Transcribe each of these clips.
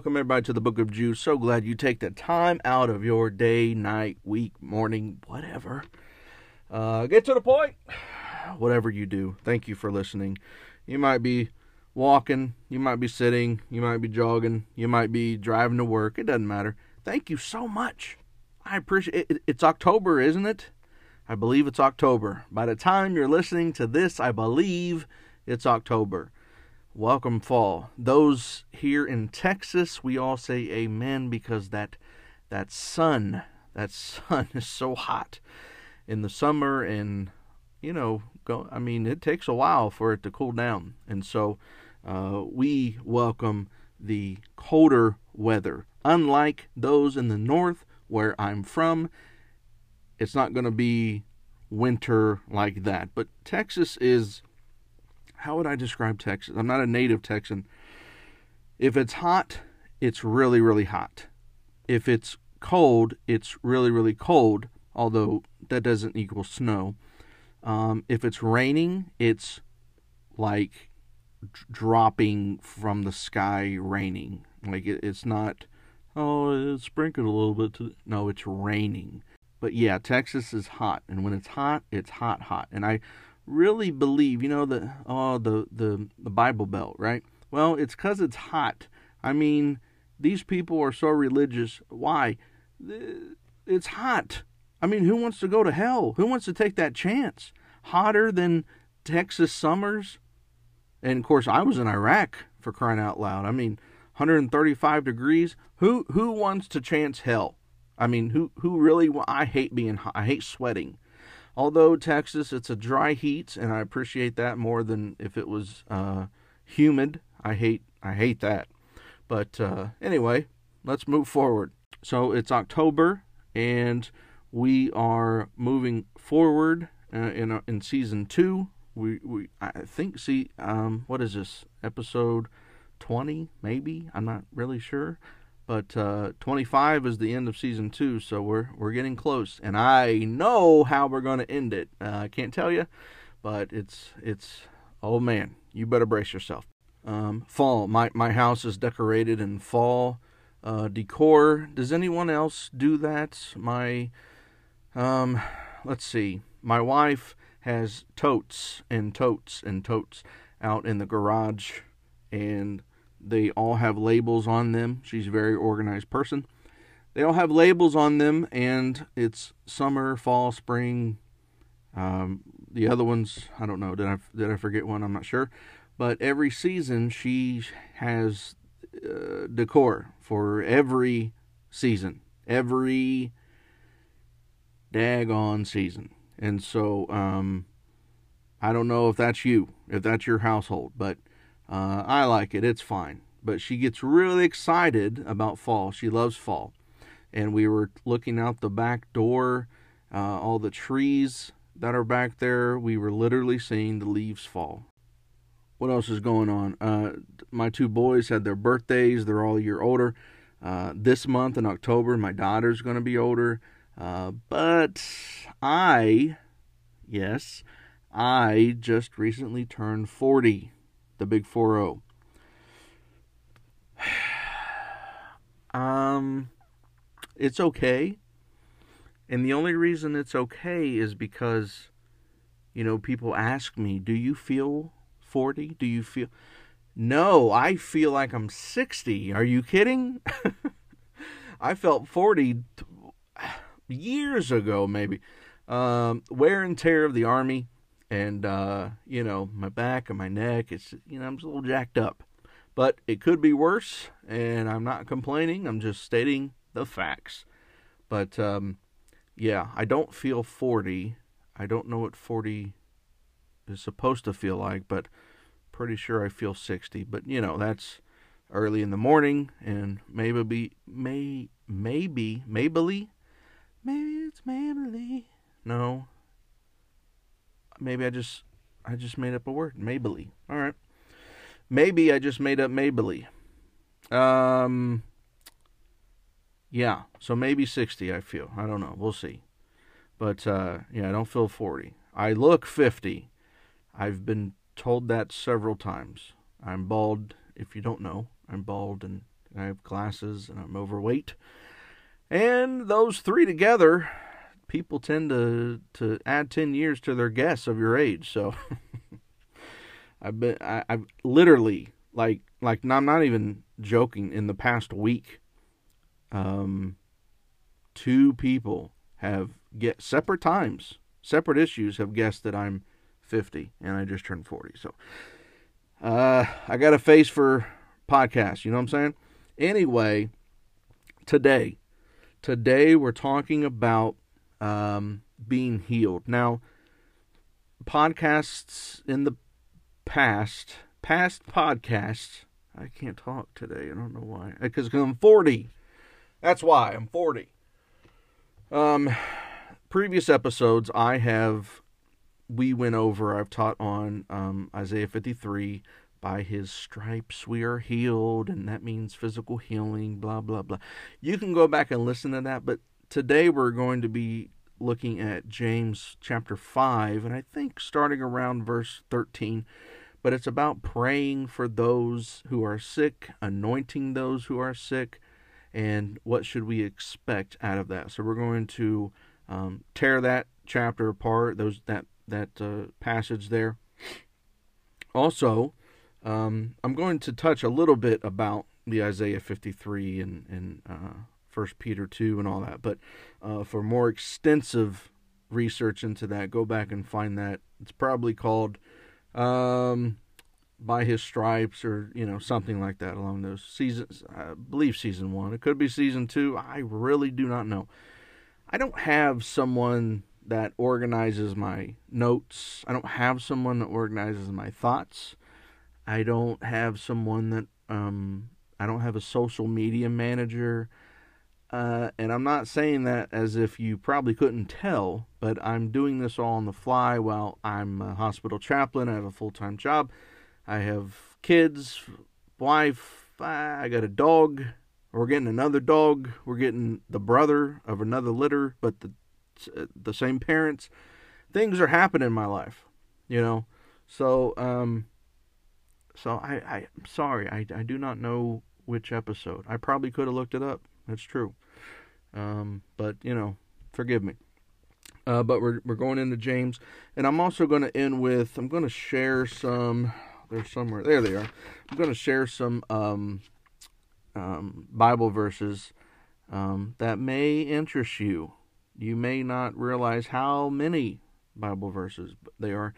welcome everybody to the Book of Jude. So glad you take the time out of your day, night, week, morning, whatever. Uh, get to the point. Whatever you do, thank you for listening. You might be walking, you might be sitting, you might be jogging, you might be driving to work. It doesn't matter. Thank you so much. I appreciate it. It's October, isn't it? I believe it's October. By the time you're listening to this, I believe it's October. Welcome fall. Those here in Texas, we all say amen because that that sun, that sun is so hot in the summer and you know, go I mean, it takes a while for it to cool down. And so uh, we welcome the colder weather. Unlike those in the north where I'm from, it's not going to be winter like that. But Texas is how would I describe Texas? I'm not a native Texan. If it's hot, it's really, really hot. If it's cold, it's really, really cold, although that doesn't equal snow. Um, if it's raining, it's like dropping from the sky raining. Like it, it's not, oh, it's sprinkled a little bit. No, it's raining. But yeah, Texas is hot, and when it's hot, it's hot, hot. And I really believe, you know, the oh the the the Bible Belt, right? Well, it's because it's hot. I mean, these people are so religious. Why? It's hot. I mean, who wants to go to hell? Who wants to take that chance? Hotter than Texas summers? And of course, I was in Iraq for crying out loud. I mean, 135 degrees. Who who wants to chance hell? I mean, who who really? I hate being. I hate sweating. Although Texas, it's a dry heat, and I appreciate that more than if it was uh, humid. I hate I hate that. But uh, anyway, let's move forward. So it's October, and we are moving forward uh, in uh, in season two. We we I think see um what is this episode twenty maybe I'm not really sure. But uh, 25 is the end of season two, so we're we're getting close, and I know how we're going to end it. Uh, I can't tell you, but it's it's oh man, you better brace yourself. Um, fall, my my house is decorated in fall uh, decor. Does anyone else do that? My um, let's see, my wife has totes and totes and totes out in the garage, and they all have labels on them. She's a very organized person. They all have labels on them, and it's summer, fall, spring. Um, the other ones, I don't know. Did I did I forget one? I'm not sure. But every season, she has uh, decor for every season, every daggone season. And so, um, I don't know if that's you, if that's your household, but uh, I like it. It's fine. But she gets really excited about fall. She loves fall. And we were looking out the back door, uh, all the trees that are back there. We were literally seeing the leaves fall. What else is going on? Uh, my two boys had their birthdays. They're all a year older. Uh, this month in October, my daughter's going to be older. Uh, but I, yes, I just recently turned 40 the big 4-0. um it's okay. And the only reason it's okay is because you know, people ask me, "Do you feel 40? Do you feel No, I feel like I'm 60. Are you kidding? I felt 40 years ago maybe. Um, wear and tear of the army and uh, you know my back and my neck it's you know i'm just a little jacked up. But it could be worse and i'm not complaining. I'm just stating the facts. But um, yeah i don't feel 40 i don't know what 40 is supposed to feel like but pretty sure i feel 60 but you know that's early in the morning and maybe be may maybe maybe maybe it's maybe no maybe I just I just made up a word. Mabley. All right. Maybe I just made up Mabley. Um yeah, so maybe 60 I feel. I don't know. We'll see. But uh yeah, I don't feel 40. I look 50. I've been told that several times. I'm bald if you don't know. I'm bald and I have glasses and I'm overweight. And those three together, people tend to to add 10 years to their guess of your age. So I've been I, I've literally like like I'm not even joking in the past week um two people have get separate times, separate issues have guessed that I'm 50 and I just turned 40. So uh I got a face for podcasts, you know what I'm saying? Anyway, today today we're talking about um being healed. Now podcasts in the past, past podcasts, I can't talk today. I don't know why. Because I'm 40. That's why I'm 40. Um, previous episodes, I have, we went over, I've taught on um, Isaiah 53. By his stripes we are healed, and that means physical healing, blah, blah, blah. You can go back and listen to that, but today we're going to be looking at James chapter 5, and I think starting around verse 13. But it's about praying for those who are sick, anointing those who are sick, and what should we expect out of that. So we're going to um, tear that chapter apart, those that that uh, passage there. Also, um, I'm going to touch a little bit about the Isaiah 53 and and uh, First Peter 2 and all that, but uh, for more extensive research into that, go back and find that. It's probably called um, by his stripes or you know something like that along those seasons. I believe season one. It could be season two. I really do not know. I don't have someone that organizes my notes. I don't have someone that organizes my thoughts. I don't have someone that um, I don't have a social media manager. Uh, and I'm not saying that as if you probably couldn't tell, but I'm doing this all on the fly while I'm a hospital chaplain. I have a full time job. I have kids, wife, I got a dog. We're getting another dog. We're getting the brother of another litter, but the the same parents. Things are happening in my life, you know. So, um, so I, I I'm sorry. I, I do not know which episode. I probably could have looked it up. That's true. Um, but you know, forgive me. Uh, but we're we're going into James, and I'm also going to end with I'm going to share some. They're somewhere. There they are. I'm going to share some um, um, Bible verses um, that may interest you. You may not realize how many Bible verses they are.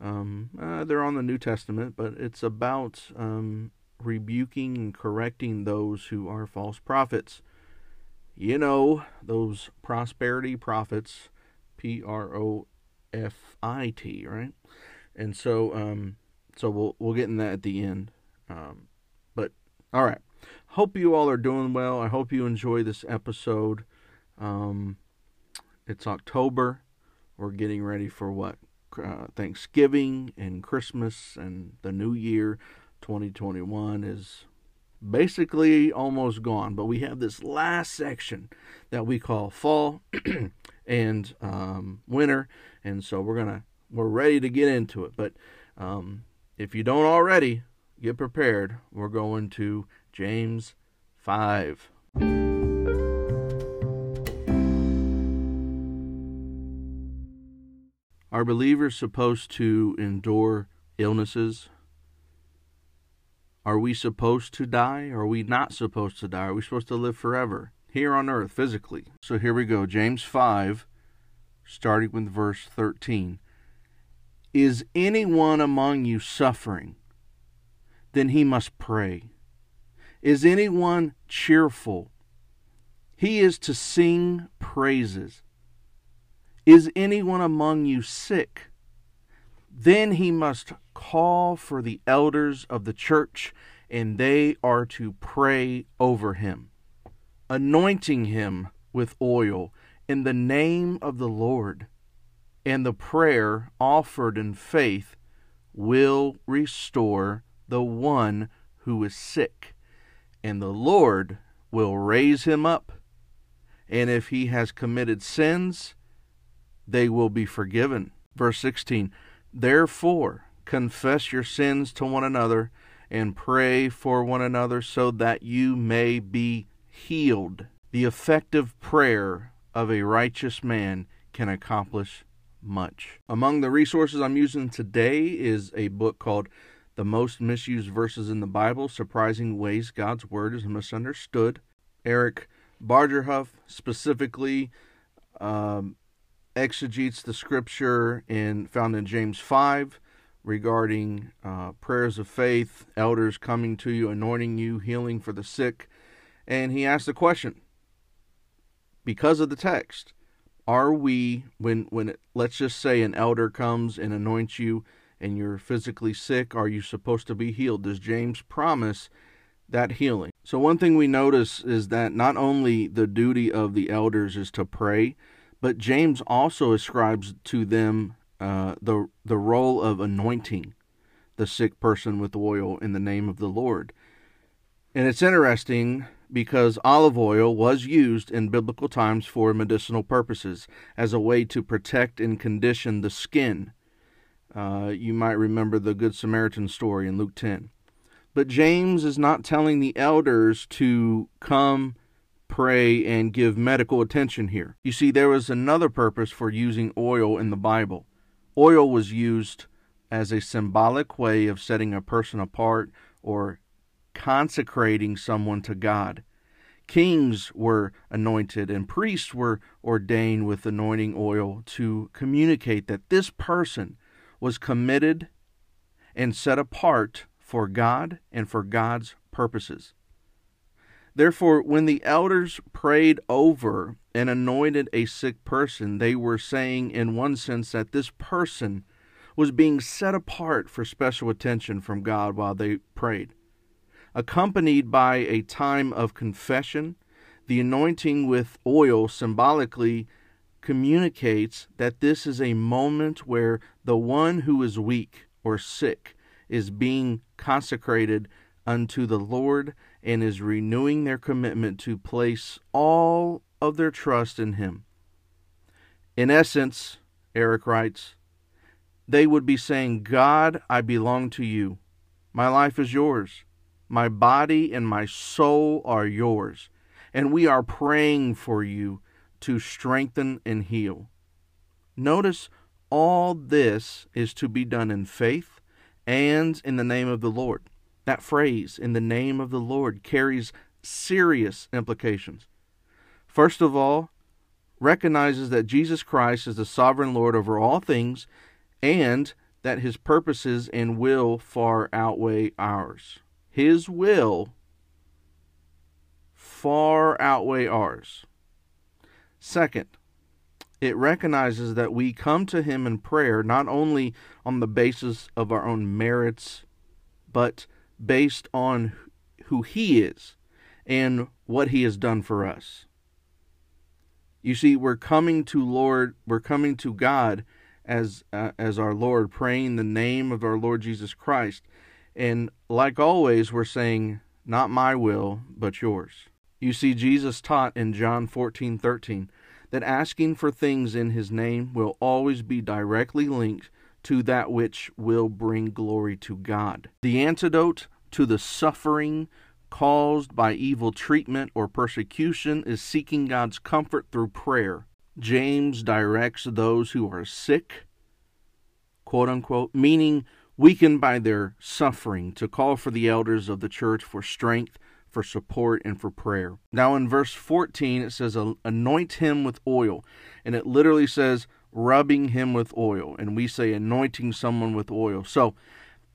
Um, uh, they're on the New Testament, but it's about um, rebuking and correcting those who are false prophets you know, those prosperity profits, P R O F I T, right? And so, um, so we'll we'll get in that at the end. Um, but all right, hope you all are doing well. I hope you enjoy this episode. Um, it's October. We're getting ready for what uh, Thanksgiving and Christmas and the New Year. 2021 is basically almost gone. But we have this last section that we call fall and um, winter, and so we're gonna we're ready to get into it. But um, if you don't already, get prepared. We're going to James five. Are believers supposed to endure illnesses, are we supposed to die? Are we not supposed to die? Are we supposed to live forever here on earth physically? So here we go. James 5, starting with verse 13. Is anyone among you suffering? Then he must pray. Is anyone cheerful? He is to sing praises. Is anyone among you sick? Then he must call for the elders of the church, and they are to pray over him, anointing him with oil in the name of the Lord. And the prayer offered in faith will restore the one who is sick, and the Lord will raise him up. And if he has committed sins, they will be forgiven. Verse 16 Therefore, confess your sins to one another and pray for one another so that you may be healed. The effective prayer of a righteous man can accomplish much. Among the resources I'm using today is a book called The Most Misused Verses in the Bible Surprising Ways God's Word is Misunderstood. Eric Bargerhuff specifically um, exegetes the scripture in found in James 5 regarding uh, prayers of faith, elders coming to you, anointing you, healing for the sick. And he asked the question because of the text are we when when it, let's just say an elder comes and anoints you and you're physically sick are you supposed to be healed does james promise that healing so one thing we notice is that not only the duty of the elders is to pray but james also ascribes to them uh, the the role of anointing the sick person with oil in the name of the lord and it's interesting because olive oil was used in biblical times for medicinal purposes as a way to protect and condition the skin. Uh, you might remember the Good Samaritan story in Luke 10. But James is not telling the elders to come pray and give medical attention here. You see, there was another purpose for using oil in the Bible. Oil was used as a symbolic way of setting a person apart or consecrating someone to God. Kings were anointed and priests were ordained with anointing oil to communicate that this person was committed and set apart for God and for God's purposes. Therefore, when the elders prayed over and anointed a sick person, they were saying, in one sense, that this person was being set apart for special attention from God while they prayed accompanied by a time of confession. The anointing with oil symbolically communicates that this is a moment where the one who is weak or sick is being consecrated unto the Lord and is renewing their commitment to place all of their trust in Him. In essence, Eric writes, they would be saying, God, I belong to you. My life is yours. My body and my soul are yours, and we are praying for you to strengthen and heal. Notice all this is to be done in faith and in the name of the Lord. That phrase, in the name of the Lord, carries serious implications. First of all, recognizes that Jesus Christ is the sovereign Lord over all things and that his purposes and will far outweigh ours. His will far outweigh ours. Second, it recognizes that we come to Him in prayer not only on the basis of our own merits, but based on who He is and what He has done for us. You see, we're coming to Lord, we're coming to God as uh, as our Lord, praying the name of our Lord Jesus Christ. And like always, we're saying, Not my will, but yours. You see, Jesus taught in John 14 13 that asking for things in his name will always be directly linked to that which will bring glory to God. The antidote to the suffering caused by evil treatment or persecution is seeking God's comfort through prayer. James directs those who are sick, quote unquote, meaning weakened by their suffering, to call for the elders of the church for strength, for support, and for prayer. Now, in verse 14, it says, Anoint him with oil. And it literally says, rubbing him with oil. And we say anointing someone with oil. So,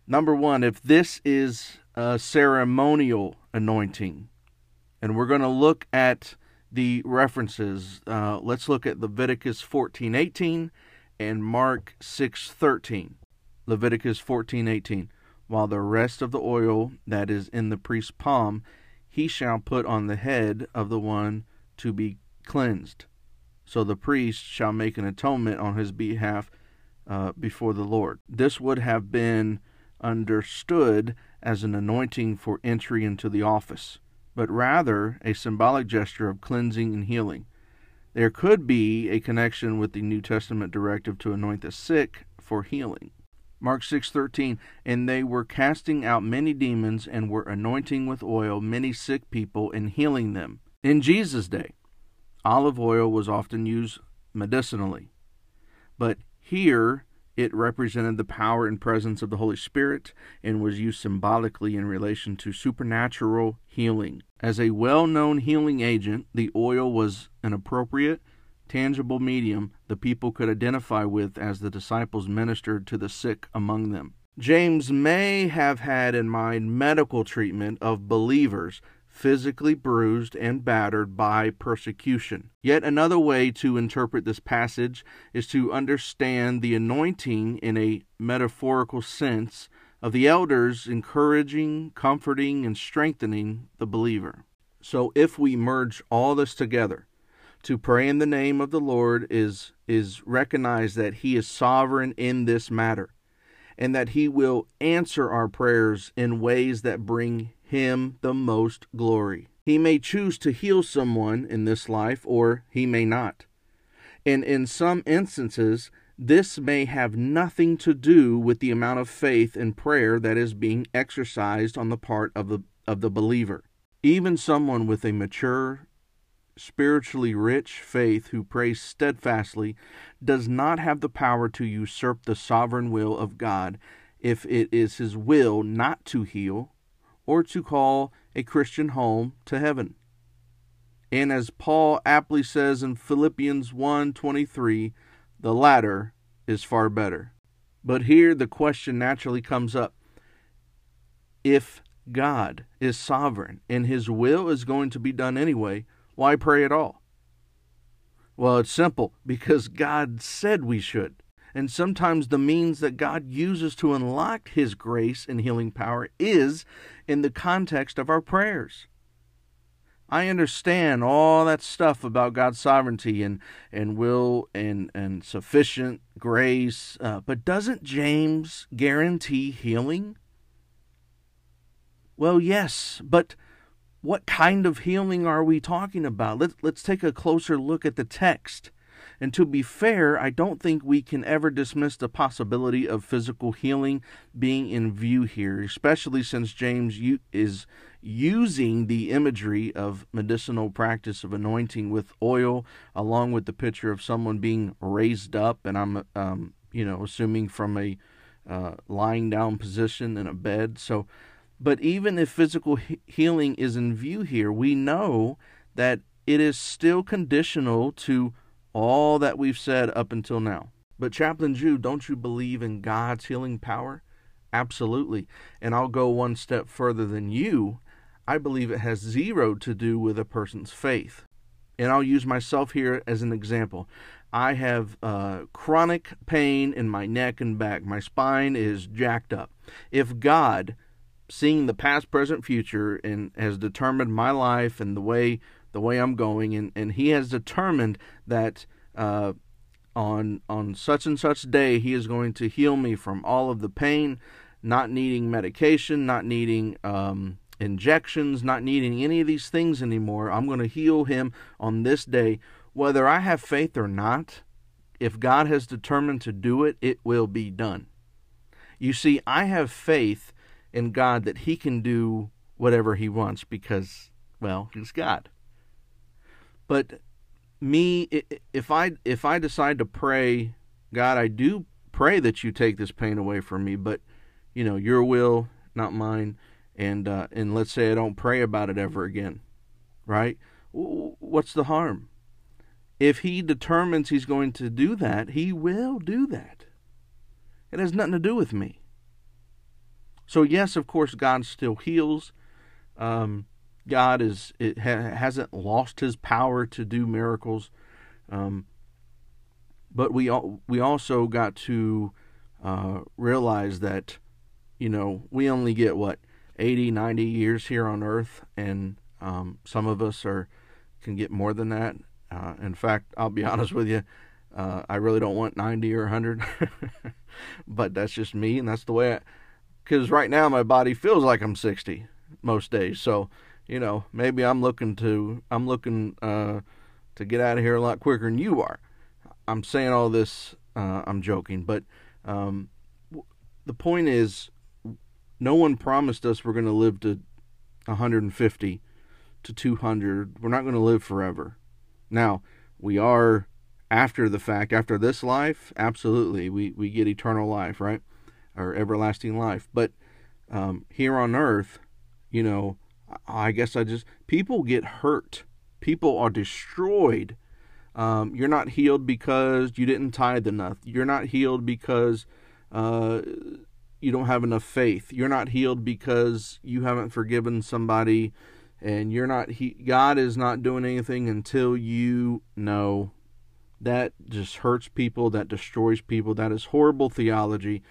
number one, if this is a ceremonial anointing, and we're going to look at the references, uh, let's look at Leviticus 14 18 and Mark 6 13. Leviticus 14:18 While the rest of the oil that is in the priest's palm he shall put on the head of the one to be cleansed. So the priest shall make an atonement on his behalf uh, before the Lord. This would have been understood as an anointing for entry into the office, but rather a symbolic gesture of cleansing and healing. There could be a connection with the New Testament directive to anoint the sick for healing. Mark 6:13 and they were casting out many demons and were anointing with oil many sick people and healing them. In Jesus' day, olive oil was often used medicinally. But here it represented the power and presence of the Holy Spirit and was used symbolically in relation to supernatural healing. As a well known healing agent, the oil was an appropriate tangible medium the people could identify with as the disciples ministered to the sick among them. James may have had in mind medical treatment of believers physically bruised and battered by persecution. Yet another way to interpret this passage is to understand the anointing in a metaphorical sense of the elders encouraging, comforting, and strengthening the believer. So if we merge all this together, to pray in the name of the Lord is is recognize that he is sovereign in this matter and that he will answer our prayers in ways that bring him the most glory. He may choose to heal someone in this life or he may not. And in some instances, this may have nothing to do with the amount of faith and prayer that is being exercised on the part of the of the believer. Even someone with a mature spiritually rich faith who prays steadfastly does not have the power to usurp the sovereign will of God if it is his will not to heal or to call a Christian home to heaven. And as Paul aptly says in Philippians 1:23, the latter is far better. But here the question naturally comes up. If God is sovereign and his will is going to be done anyway, why pray at all? Well, it's simple because God said we should. And sometimes the means that God uses to unlock His grace and healing power is in the context of our prayers. I understand all that stuff about God's sovereignty and, and will and, and sufficient grace, uh, but doesn't James guarantee healing? Well, yes, but what kind of healing are we talking about? Let's, let's take a closer look at the text. And to be fair, I don't think we can ever dismiss the possibility of physical healing being in view here, especially since James is using the imagery of medicinal practice of anointing with oil, along with the picture of someone being raised up, and I'm, um, you know, assuming from a uh, lying down position in a bed. So but even if physical he- healing is in view here, we know that it is still conditional to all that we've said up until now. But, Chaplain Jew, don't you believe in God's healing power? Absolutely. And I'll go one step further than you. I believe it has zero to do with a person's faith. And I'll use myself here as an example. I have uh, chronic pain in my neck and back. My spine is jacked up. If God seeing the past, present, future, and has determined my life and the way the way I'm going, and, and He has determined that uh, on on such and such day He is going to heal me from all of the pain, not needing medication, not needing um, injections, not needing any of these things anymore. I'm going to heal him on this day, whether I have faith or not. If God has determined to do it, it will be done. You see, I have faith in God that He can do whatever He wants because, well, He's God. But me, if I if I decide to pray, God, I do pray that you take this pain away from me, but you know, Your will, not mine. And uh, and let's say I don't pray about it ever again, right? What's the harm? If He determines He's going to do that, He will do that. It has nothing to do with me. So yes, of course, God still heals. Um, God is it ha- hasn't lost His power to do miracles, um, but we we also got to uh, realize that you know we only get what 80, 90 years here on Earth, and um, some of us are can get more than that. Uh, in fact, I'll be honest with you, uh, I really don't want 90 or 100, but that's just me, and that's the way I because right now my body feels like I'm 60 most days. So, you know, maybe I'm looking to I'm looking uh, to get out of here a lot quicker than you are. I'm saying all this. Uh, I'm joking, but um, the point is, no one promised us we're going to live to 150 to 200. We're not going to live forever. Now, we are after the fact, after this life, absolutely, we, we get eternal life, right? Or everlasting life. But um, here on earth, you know, I guess I just, people get hurt. People are destroyed. Um, you're not healed because you didn't tithe enough. You're not healed because uh, you don't have enough faith. You're not healed because you haven't forgiven somebody and you're not he, God is not doing anything until you know that just hurts people, that destroys people. That is horrible theology.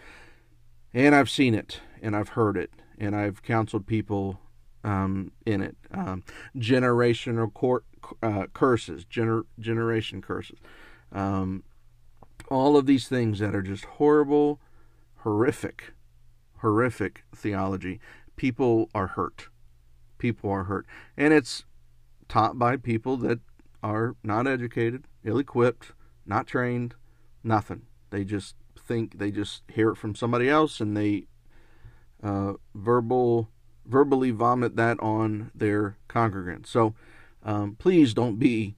And I've seen it and I've heard it and I've counseled people um, in it. Um, generational uh, curses, gener- generation curses. Um, all of these things that are just horrible, horrific horrific theology. People are hurt. People are hurt. And it's taught by people that are not educated, ill equipped, not trained, nothing. They just think, they just hear it from somebody else and they uh, verbal verbally vomit that on their congregants. So um, please don't be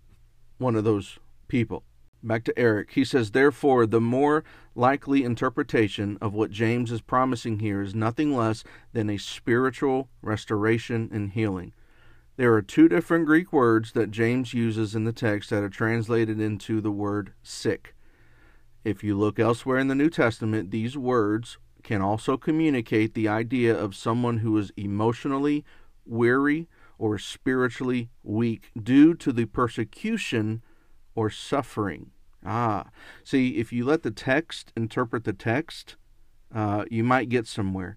one of those people. Back to Eric. He says, Therefore, the more likely interpretation of what James is promising here is nothing less than a spiritual restoration and healing. There are two different Greek words that James uses in the text that are translated into the word sick. If you look elsewhere in the New Testament, these words can also communicate the idea of someone who is emotionally weary or spiritually weak due to the persecution or suffering. Ah, see, if you let the text interpret the text, uh, you might get somewhere.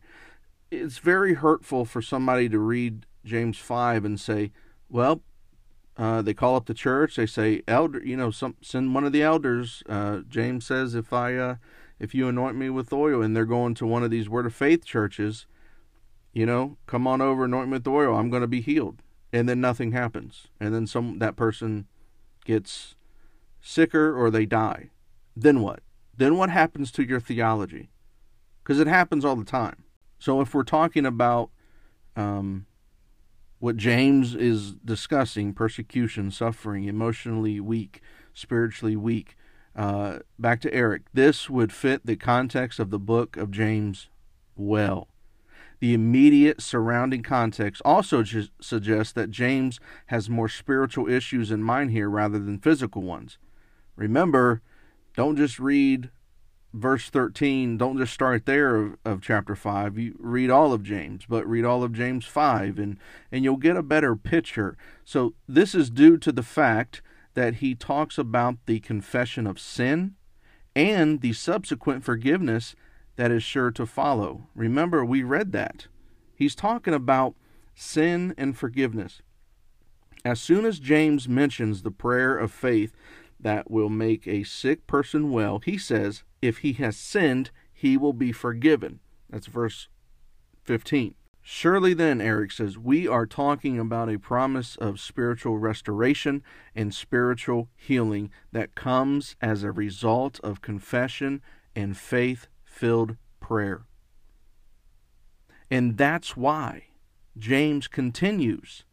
It's very hurtful for somebody to read James 5 and say, well, uh, they call up the church. They say, elder, you know, some, send one of the elders. Uh, James says, if I, uh, if you anoint me with oil, and they're going to one of these Word of Faith churches, you know, come on over, anoint me with oil. I'm going to be healed, and then nothing happens, and then some that person gets sicker, or they die. Then what? Then what happens to your theology? Because it happens all the time. So if we're talking about um, what James is discussing persecution, suffering, emotionally weak, spiritually weak. Uh, back to Eric. This would fit the context of the book of James well. The immediate surrounding context also suggests that James has more spiritual issues in mind here rather than physical ones. Remember, don't just read verse 13, don't just start there of, of, chapter 5. You read all of James, but read all of James 5 and and you'll get a better picture. So this is due to the fact that he talks about the confession of sin and the subsequent forgiveness that is sure to follow. Remember we read that. He's talking about sin and forgiveness. As soon as James mentions the prayer of faith that will make a sick person well, he says, if he has sinned, he will be forgiven. That's verse 15. Surely then, Eric says, we are talking about a promise of spiritual restoration and spiritual healing that comes as a result of confession and faith filled prayer. And that's why James continues.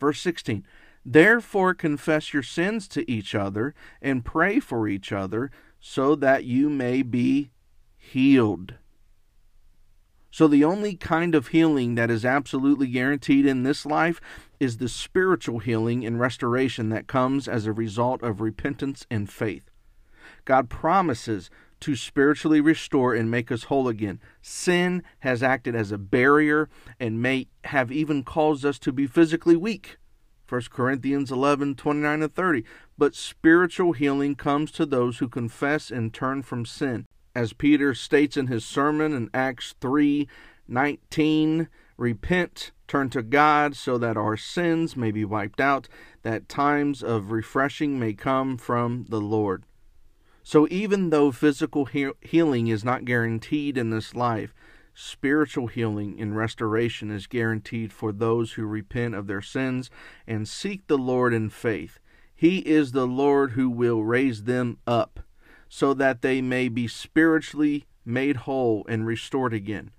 Verse 16 Therefore, confess your sins to each other and pray for each other so that you may be healed. So, the only kind of healing that is absolutely guaranteed in this life is the spiritual healing and restoration that comes as a result of repentance and faith. God promises to spiritually restore and make us whole again. Sin has acted as a barrier and may have even caused us to be physically weak. 1 Corinthians 11, 29 and 30. But spiritual healing comes to those who confess and turn from sin. As Peter states in his sermon in Acts 3, 19, repent, turn to God so that our sins may be wiped out, that times of refreshing may come from the Lord. So even though physical he- healing is not guaranteed in this life, Spiritual healing and restoration is guaranteed for those who repent of their sins and seek the Lord in faith. He is the Lord who will raise them up so that they may be spiritually made whole, and restored again.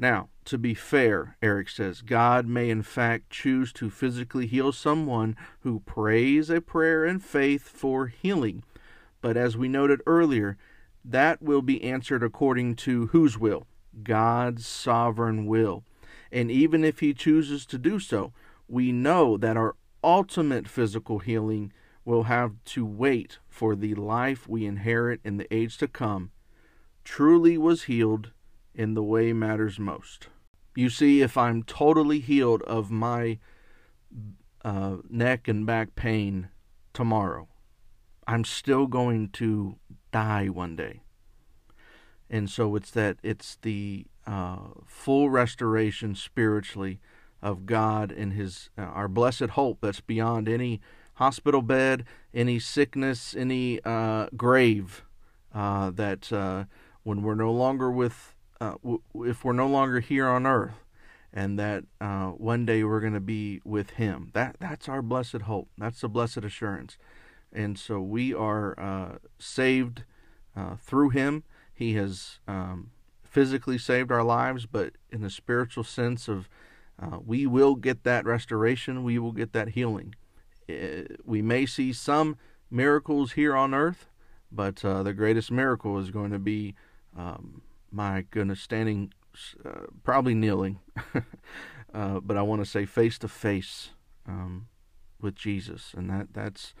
Now, to be fair, Eric says, God may in fact choose to physically heal someone who prays a prayer in faith for healing. But as we noted earlier, that will be answered according to whose will? God's sovereign will. And even if He chooses to do so, we know that our ultimate physical healing will have to wait for the life we inherit in the age to come. Truly was healed in the way matters most. You see, if I'm totally healed of my uh, neck and back pain tomorrow, I'm still going to die one day. And so it's that it's the uh, full restoration spiritually of God and His uh, our blessed hope that's beyond any hospital bed, any sickness, any uh, grave. Uh, that uh, when we're no longer with uh, w- if we're no longer here on earth, and that uh, one day we're going to be with Him. That that's our blessed hope. That's the blessed assurance. And so we are uh, saved through Him. He has um, physically saved our lives, but in the spiritual sense of we will get that restoration. We will get that healing. Uh, we may see some miracles here on earth, but uh, the greatest miracle is going to be um, my goodness, standing, uh, probably kneeling, uh, but I want to say face to face um, with Jesus, and that that's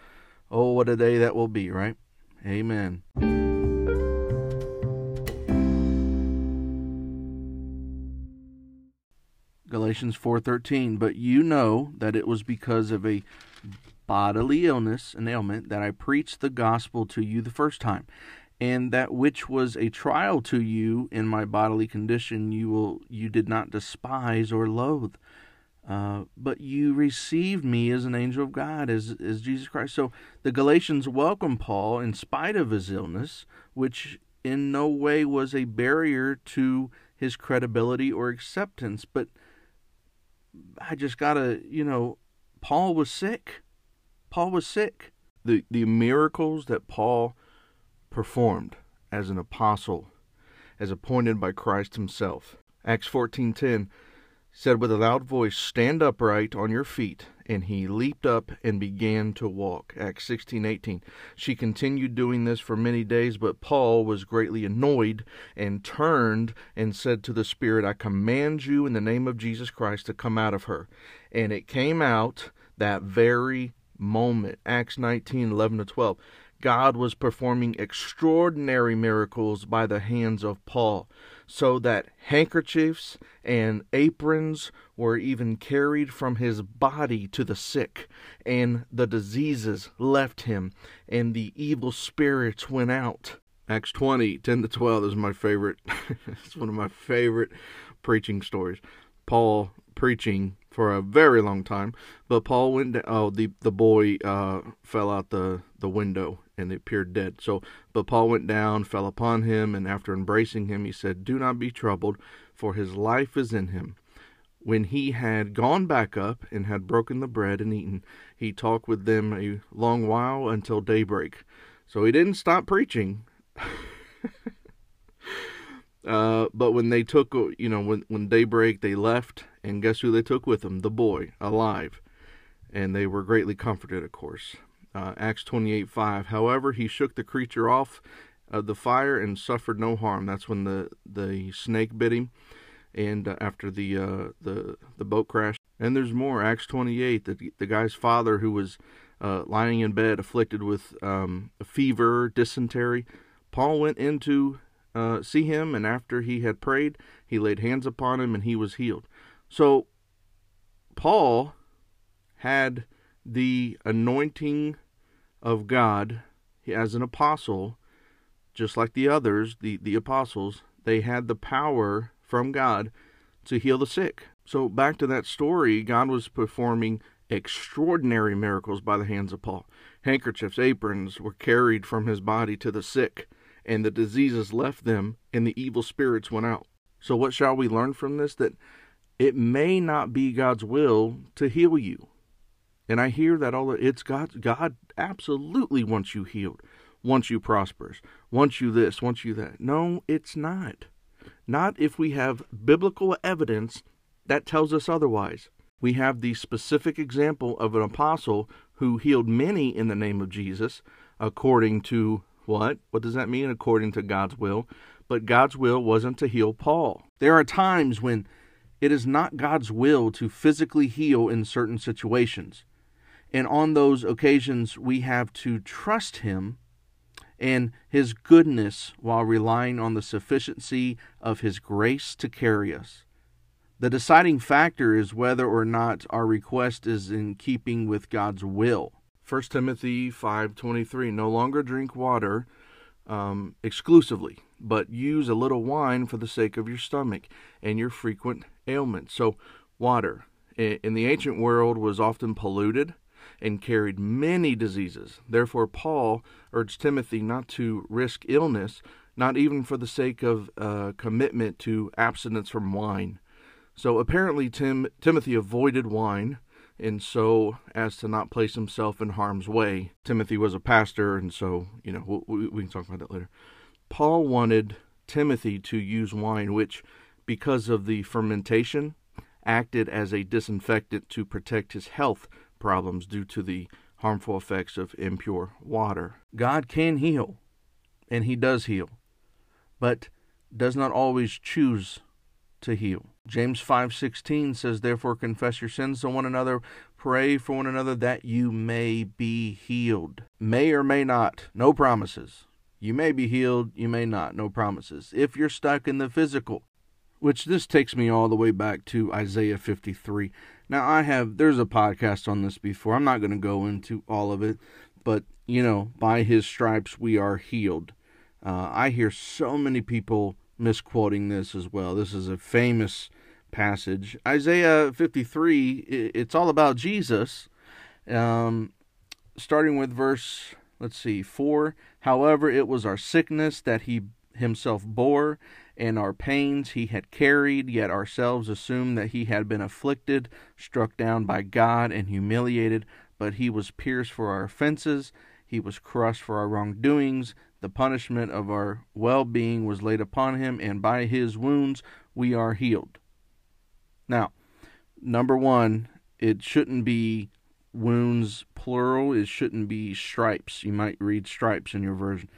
oh, what a day that will be, right? Amen. Galatians 4:13 but you know that it was because of a bodily illness an ailment that I preached the gospel to you the first time and that which was a trial to you in my bodily condition you will you did not despise or loathe uh, but you received me as an angel of God, as, as Jesus Christ. So the Galatians welcome Paul in spite of his illness, which in no way was a barrier to his credibility or acceptance. But I just gotta, you know, Paul was sick. Paul was sick. The the miracles that Paul performed as an apostle, as appointed by Christ himself. Acts 14:10 said with a loud voice, "Stand upright on your feet." And he leaped up and began to walk. Acts 16:18. She continued doing this for many days, but Paul was greatly annoyed and turned and said to the spirit, "I command you in the name of Jesus Christ to come out of her." And it came out that very moment. Acts 19:11 to 12. God was performing extraordinary miracles by the hands of Paul, so that handkerchiefs and aprons were even carried from his body to the sick, and the diseases left him, and the evil spirits went out. Acts 20, 10 to 12 is my favorite. it's one of my favorite preaching stories. Paul preaching for a very long time, but Paul went down. Oh, the the boy uh, fell out the the window and they appeared dead. So, but Paul went down, fell upon him, and after embracing him, he said, "Do not be troubled, for his life is in him." When he had gone back up and had broken the bread and eaten, he talked with them a long while until daybreak. So he didn't stop preaching. Uh, but when they took, you know, when, when daybreak, they left, and guess who they took with them? The boy, alive. And they were greatly comforted, of course. Uh, Acts 28 5. However, he shook the creature off of the fire and suffered no harm. That's when the, the snake bit him, and uh, after the, uh, the, the boat crash. And there's more. Acts 28, the, the guy's father who was uh, lying in bed afflicted with um, a fever, dysentery. Paul went into uh, see him, and after he had prayed, he laid hands upon him, and he was healed. So, Paul had the anointing of God as an apostle, just like the others, the, the apostles, they had the power from God to heal the sick. So, back to that story, God was performing extraordinary miracles by the hands of Paul. Handkerchiefs, aprons were carried from his body to the sick and the diseases left them, and the evil spirits went out. So, what shall we learn from this? That it may not be God's will to heal you. And I hear that all it's God God absolutely wants you healed. wants you prospers, wants you this, wants you that. No, it's not. Not if we have biblical evidence that tells us otherwise. We have the specific example of an apostle who healed many in the name of Jesus, according to what? What does that mean? According to God's will. But God's will wasn't to heal Paul. There are times when it is not God's will to physically heal in certain situations. And on those occasions, we have to trust Him and His goodness while relying on the sufficiency of His grace to carry us. The deciding factor is whether or not our request is in keeping with God's will. 1 Timothy 5:23 No longer drink water um, exclusively, but use a little wine for the sake of your stomach and your frequent ailments. So, water in the ancient world was often polluted and carried many diseases. Therefore, Paul urged Timothy not to risk illness, not even for the sake of uh, commitment to abstinence from wine. So apparently, Tim, Timothy avoided wine, and so as to not place himself in harm's way. Timothy was a pastor, and so, you know, we, we can talk about that later. Paul wanted Timothy to use wine, which, because of the fermentation, acted as a disinfectant to protect his health problems due to the harmful effects of impure water. God can heal, and He does heal, but does not always choose to heal. James 5:16 says therefore confess your sins to one another pray for one another that you may be healed. May or may not, no promises. You may be healed, you may not, no promises. If you're stuck in the physical, which this takes me all the way back to Isaiah 53. Now I have there's a podcast on this before. I'm not going to go into all of it, but you know, by his stripes we are healed. Uh, I hear so many people misquoting this as well. This is a famous passage. Isaiah 53, it's all about Jesus. Um, starting with verse, let's see, 4. However, it was our sickness that he himself bore, and our pains he had carried, yet ourselves assumed that he had been afflicted, struck down by God, and humiliated. But he was pierced for our offenses, he was crushed for our wrongdoings. The punishment of our well being was laid upon him, and by his wounds we are healed. Now, number one, it shouldn't be wounds plural. It shouldn't be stripes. You might read stripes in your version.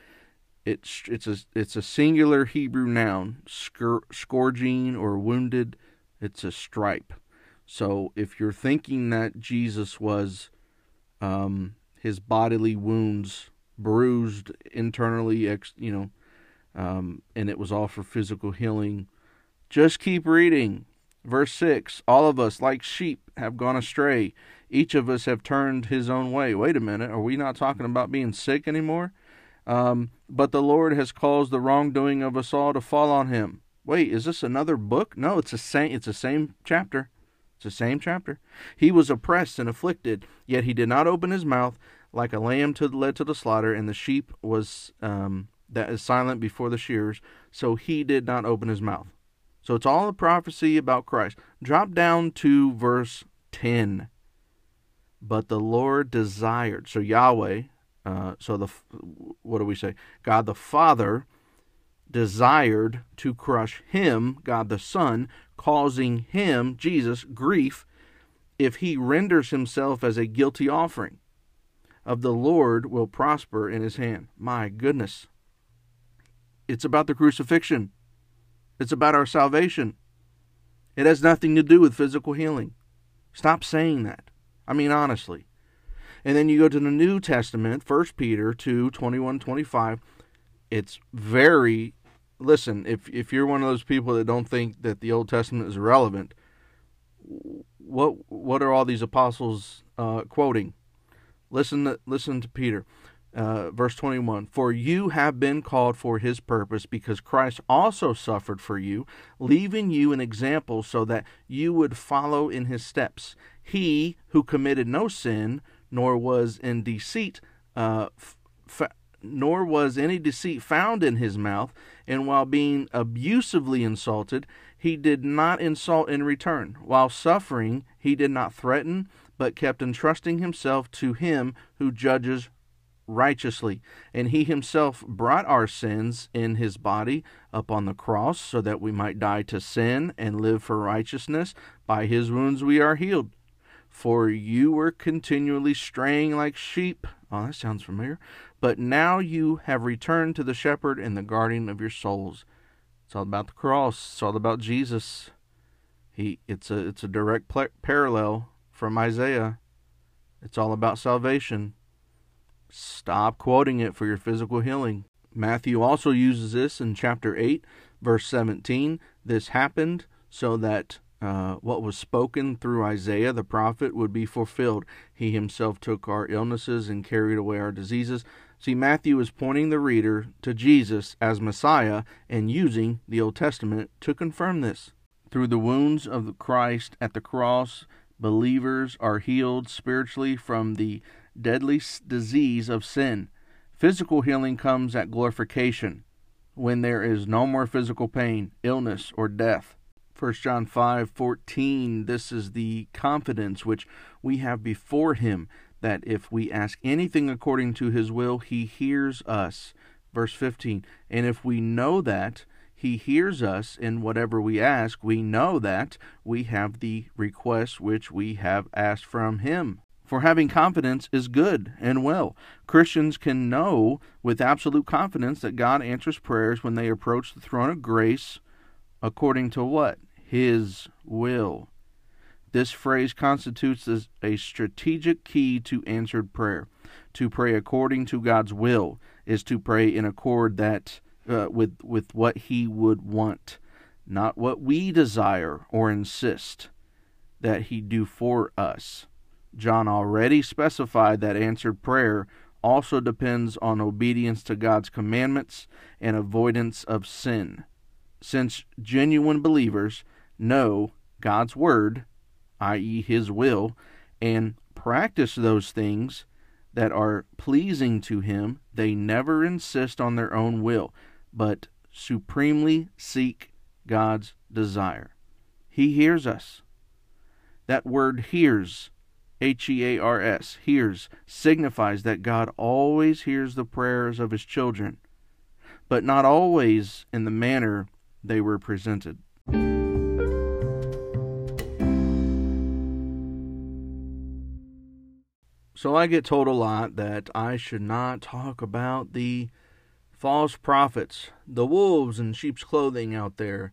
It's it's a it's a singular Hebrew noun, scourging or wounded. It's a stripe. So if you're thinking that Jesus was um, his bodily wounds bruised internally, ex, you know, um, and it was all for physical healing. Just keep reading. Verse 6 All of us, like sheep, have gone astray. Each of us have turned his own way. Wait a minute. Are we not talking about being sick anymore? Um, but the Lord has caused the wrongdoing of us all to fall on him. Wait, is this another book? No, it's the same. It's the same chapter. It's the same chapter. He was oppressed and afflicted, yet he did not open his mouth like a lamb to, led to the slaughter, and the sheep was um, that is silent before the shearers, so he did not open his mouth. So it's all a prophecy about Christ. Drop down to verse 10. But the Lord desired, so Yahweh, uh, so the what do we say? God the Father desired to crush him, God the Son, causing him, Jesus, grief if he renders himself as a guilty offering of the Lord will prosper in his hand. My goodness. It's about the crucifixion, it's about our salvation. It has nothing to do with physical healing. Stop saying that. I mean, honestly. And then you go to the New Testament, 1 Peter 2 21 25. It's very, listen, if, if you're one of those people that don't think that the Old Testament is irrelevant, what, what are all these apostles uh, quoting? Listen to, listen to Peter. Uh, verse 21 For you have been called for his purpose, because Christ also suffered for you, leaving you an example so that you would follow in his steps. He who committed no sin, nor was in deceit, uh, f- nor was any deceit found in his mouth, and while being abusively insulted, he did not insult in return. While suffering, he did not threaten but kept entrusting himself to him who judges righteously. And he himself brought our sins in his body upon the cross, so that we might die to sin and live for righteousness. By his wounds we are healed. For you were continually straying like sheep. Oh, that sounds familiar. But now you have returned to the shepherd and the guardian of your souls. It's all about the cross. It's all about Jesus. He, it's a, it's a direct parallel from Isaiah. It's all about salvation. Stop quoting it for your physical healing. Matthew also uses this in chapter 8, verse 17. This happened so that uh, what was spoken through Isaiah the prophet would be fulfilled. He himself took our illnesses and carried away our diseases. See, Matthew is pointing the reader to Jesus as Messiah and using the Old Testament to confirm this. Through the wounds of Christ at the cross, believers are healed spiritually from the deadly disease of sin. Physical healing comes at glorification, when there is no more physical pain, illness, or death. 1 John 5:14 This is the confidence which we have before him that if we ask anything according to his will he hears us. Verse 15 And if we know that he hears us in whatever we ask, we know that we have the request which we have asked from him. For having confidence is good and well. Christians can know with absolute confidence that God answers prayers when they approach the throne of grace according to what? His will. This phrase constitutes a strategic key to answered prayer. To pray according to God's will is to pray in accord that uh, with with what He would want, not what we desire or insist that He do for us. John already specified that answered prayer also depends on obedience to God's commandments and avoidance of sin. Since genuine believers know God's word, i.e., His will, and practice those things that are pleasing to Him, they never insist on their own will, but supremely seek God's desire. He hears us. That word hears H E A R S, hears, signifies that God always hears the prayers of his children, but not always in the manner they were presented. So I get told a lot that I should not talk about the false prophets, the wolves in sheep's clothing out there,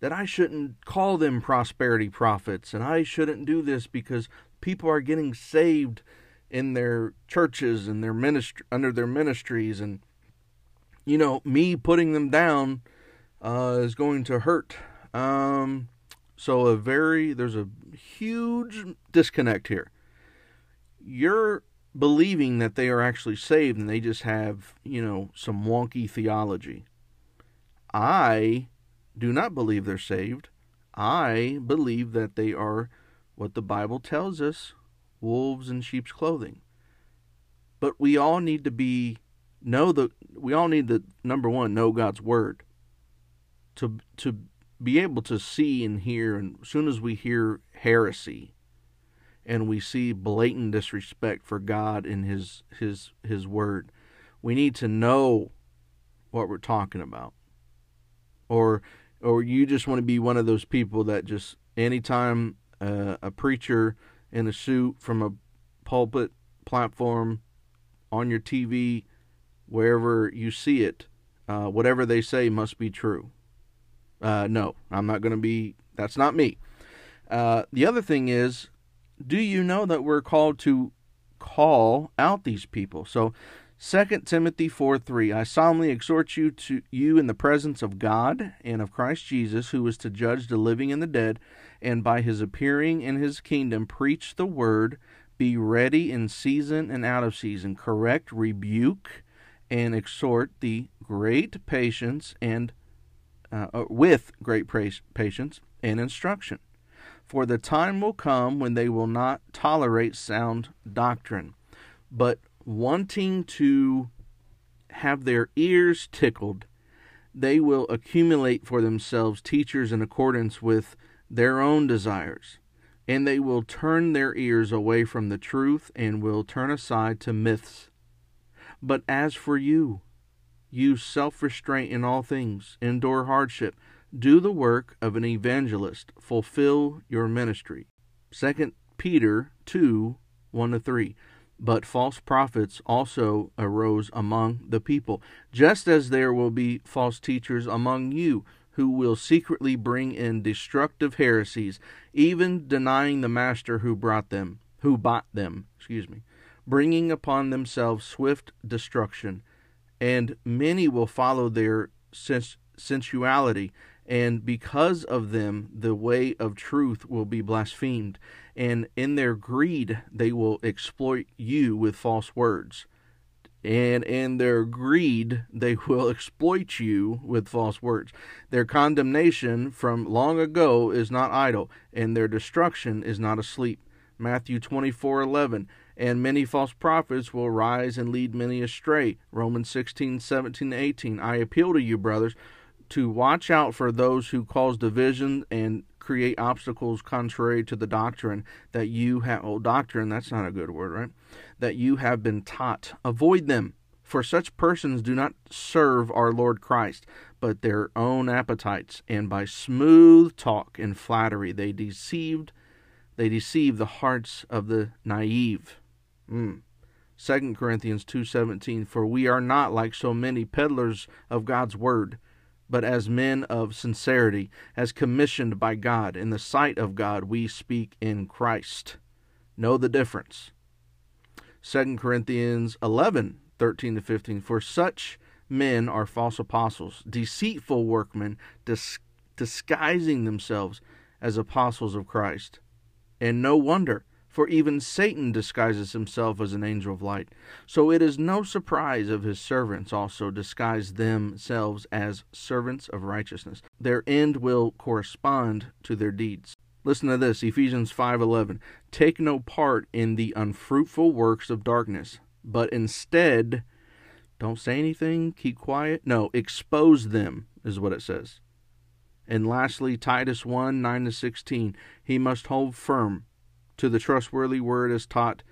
that I shouldn't call them prosperity prophets, and I shouldn't do this because people are getting saved in their churches and their ministry under their ministries and you know me putting them down uh, is going to hurt. Um, so a very there's a huge disconnect here. You're believing that they are actually saved and they just have you know some wonky theology. I do not believe they're saved. I believe that they are what the Bible tells us wolves in sheep's clothing. But we all need to be know the we all need the number one know God's word. To to be able to see and hear and as soon as we hear heresy and we see blatant disrespect for God and his his his word we need to know what we're talking about or or you just want to be one of those people that just anytime uh, a preacher in a suit from a pulpit platform on your TV, wherever you see it, uh, whatever they say must be true. Uh, no, I'm not going to be, that's not me. Uh, the other thing is, do you know that we're called to call out these people? So 2 Timothy 4 3 I solemnly exhort you to you in the presence of God and of Christ Jesus, who is to judge the living and the dead, and by his appearing in his kingdom preach the word, be ready in season and out of season, correct, rebuke, and exhort the great patience and uh, uh with great patience and instruction. For the time will come when they will not tolerate sound doctrine, but wanting to have their ears tickled, they will accumulate for themselves teachers in accordance with their own desires, and they will turn their ears away from the truth and will turn aside to myths. But as for you, use self restraint in all things, endure hardship, do the work of an evangelist, fulfill your ministry. 2 Peter 2 1 to 3. But false prophets also arose among the people, just as there will be false teachers among you, who will secretly bring in destructive heresies, even denying the master who brought them, who bought them, excuse me, bringing upon themselves swift destruction. And many will follow their sens- sensuality, and because of them the way of truth will be blasphemed and in their greed they will exploit you with false words. And in their greed they will exploit you with false words. Their condemnation from long ago is not idle and their destruction is not asleep. Matthew 24:11 and many false prophets will rise and lead many astray. Romans 16 17 18 i appeal to you brothers to watch out for those who cause division and create obstacles contrary to the doctrine that you have. Oh, doctrine, that's not a good word, right? That you have been taught. Avoid them, for such persons do not serve our Lord Christ, but their own appetites, and by smooth talk and flattery they deceived, they deceive the hearts of the naive. Mm. 2 Corinthians 2:17 For we are not like so many peddlers of God's word but as men of sincerity, as commissioned by God. In the sight of God, we speak in Christ. Know the difference. 2 Corinthians 11 13 to 15. For such men are false apostles, deceitful workmen, dis- disguising themselves as apostles of Christ. And no wonder for even Satan disguises himself as an angel of light. So it is no surprise if his servants also disguise themselves as servants of righteousness. Their end will correspond to their deeds. Listen to this, Ephesians 5:11. Take no part in the unfruitful works of darkness, but instead don't say anything, keep quiet. No, expose them is what it says. And lastly, Titus 1 9 to 16. He must hold firm to the trustworthy word as taught,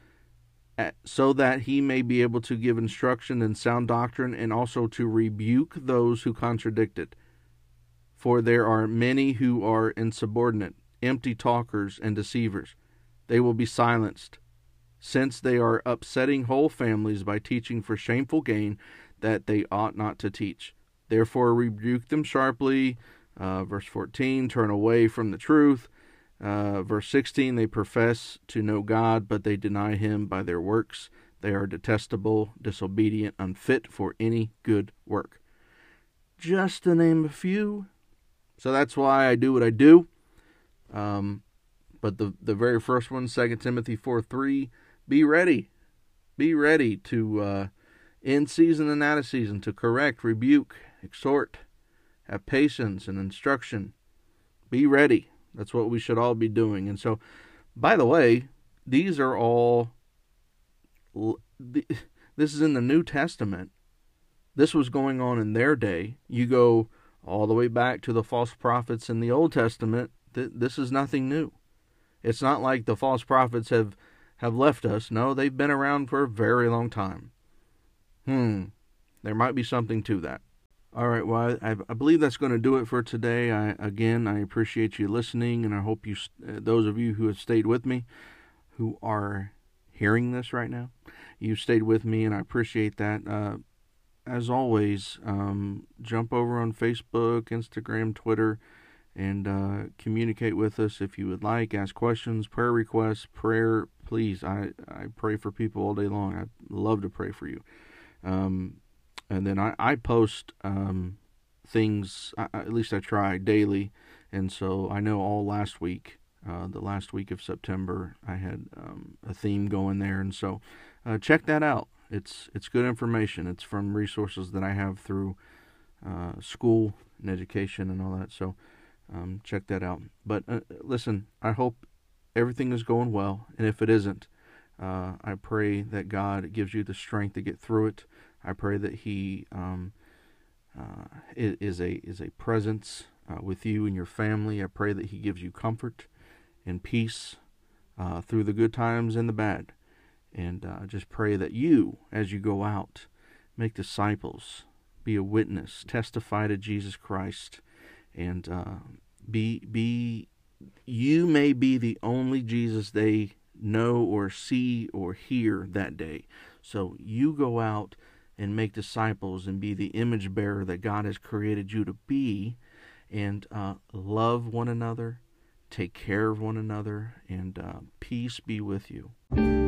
so that he may be able to give instruction in sound doctrine and also to rebuke those who contradict it. For there are many who are insubordinate, empty talkers, and deceivers. They will be silenced, since they are upsetting whole families by teaching for shameful gain that they ought not to teach. Therefore, rebuke them sharply. Uh, verse 14 Turn away from the truth uh, verse 16 They profess to know God, but they deny him by their works. They are detestable, disobedient, unfit for any good work. Just to name a few. So that's why I do what I do. Um, but the, the very first one, 2 Timothy 4 3, be ready. Be ready to, uh, in season and out of season, to correct, rebuke, exhort, have patience and instruction. Be ready. That's what we should all be doing. And so, by the way, these are all. This is in the New Testament. This was going on in their day. You go all the way back to the false prophets in the Old Testament. This is nothing new. It's not like the false prophets have have left us. No, they've been around for a very long time. Hmm. There might be something to that. All right. Well, I, I believe that's going to do it for today. I again, I appreciate you listening, and I hope you, uh, those of you who have stayed with me, who are hearing this right now, you stayed with me, and I appreciate that. Uh, as always, um, jump over on Facebook, Instagram, Twitter, and uh, communicate with us if you would like. Ask questions, prayer requests, prayer. Please, I I pray for people all day long. I love to pray for you. Um, and then I I post um, things. At least I try daily, and so I know all last week, uh, the last week of September, I had um, a theme going there, and so uh, check that out. It's it's good information. It's from resources that I have through uh, school and education and all that. So um, check that out. But uh, listen, I hope everything is going well, and if it isn't, uh, I pray that God gives you the strength to get through it. I pray that He um, uh, is a is a presence uh, with you and your family. I pray that He gives you comfort and peace uh, through the good times and the bad. And uh, just pray that you, as you go out, make disciples, be a witness, testify to Jesus Christ, and uh, be be you may be the only Jesus they know or see or hear that day. So you go out and make disciples and be the image bearer that God has created you to be, and uh, love one another, take care of one another, and uh, peace be with you.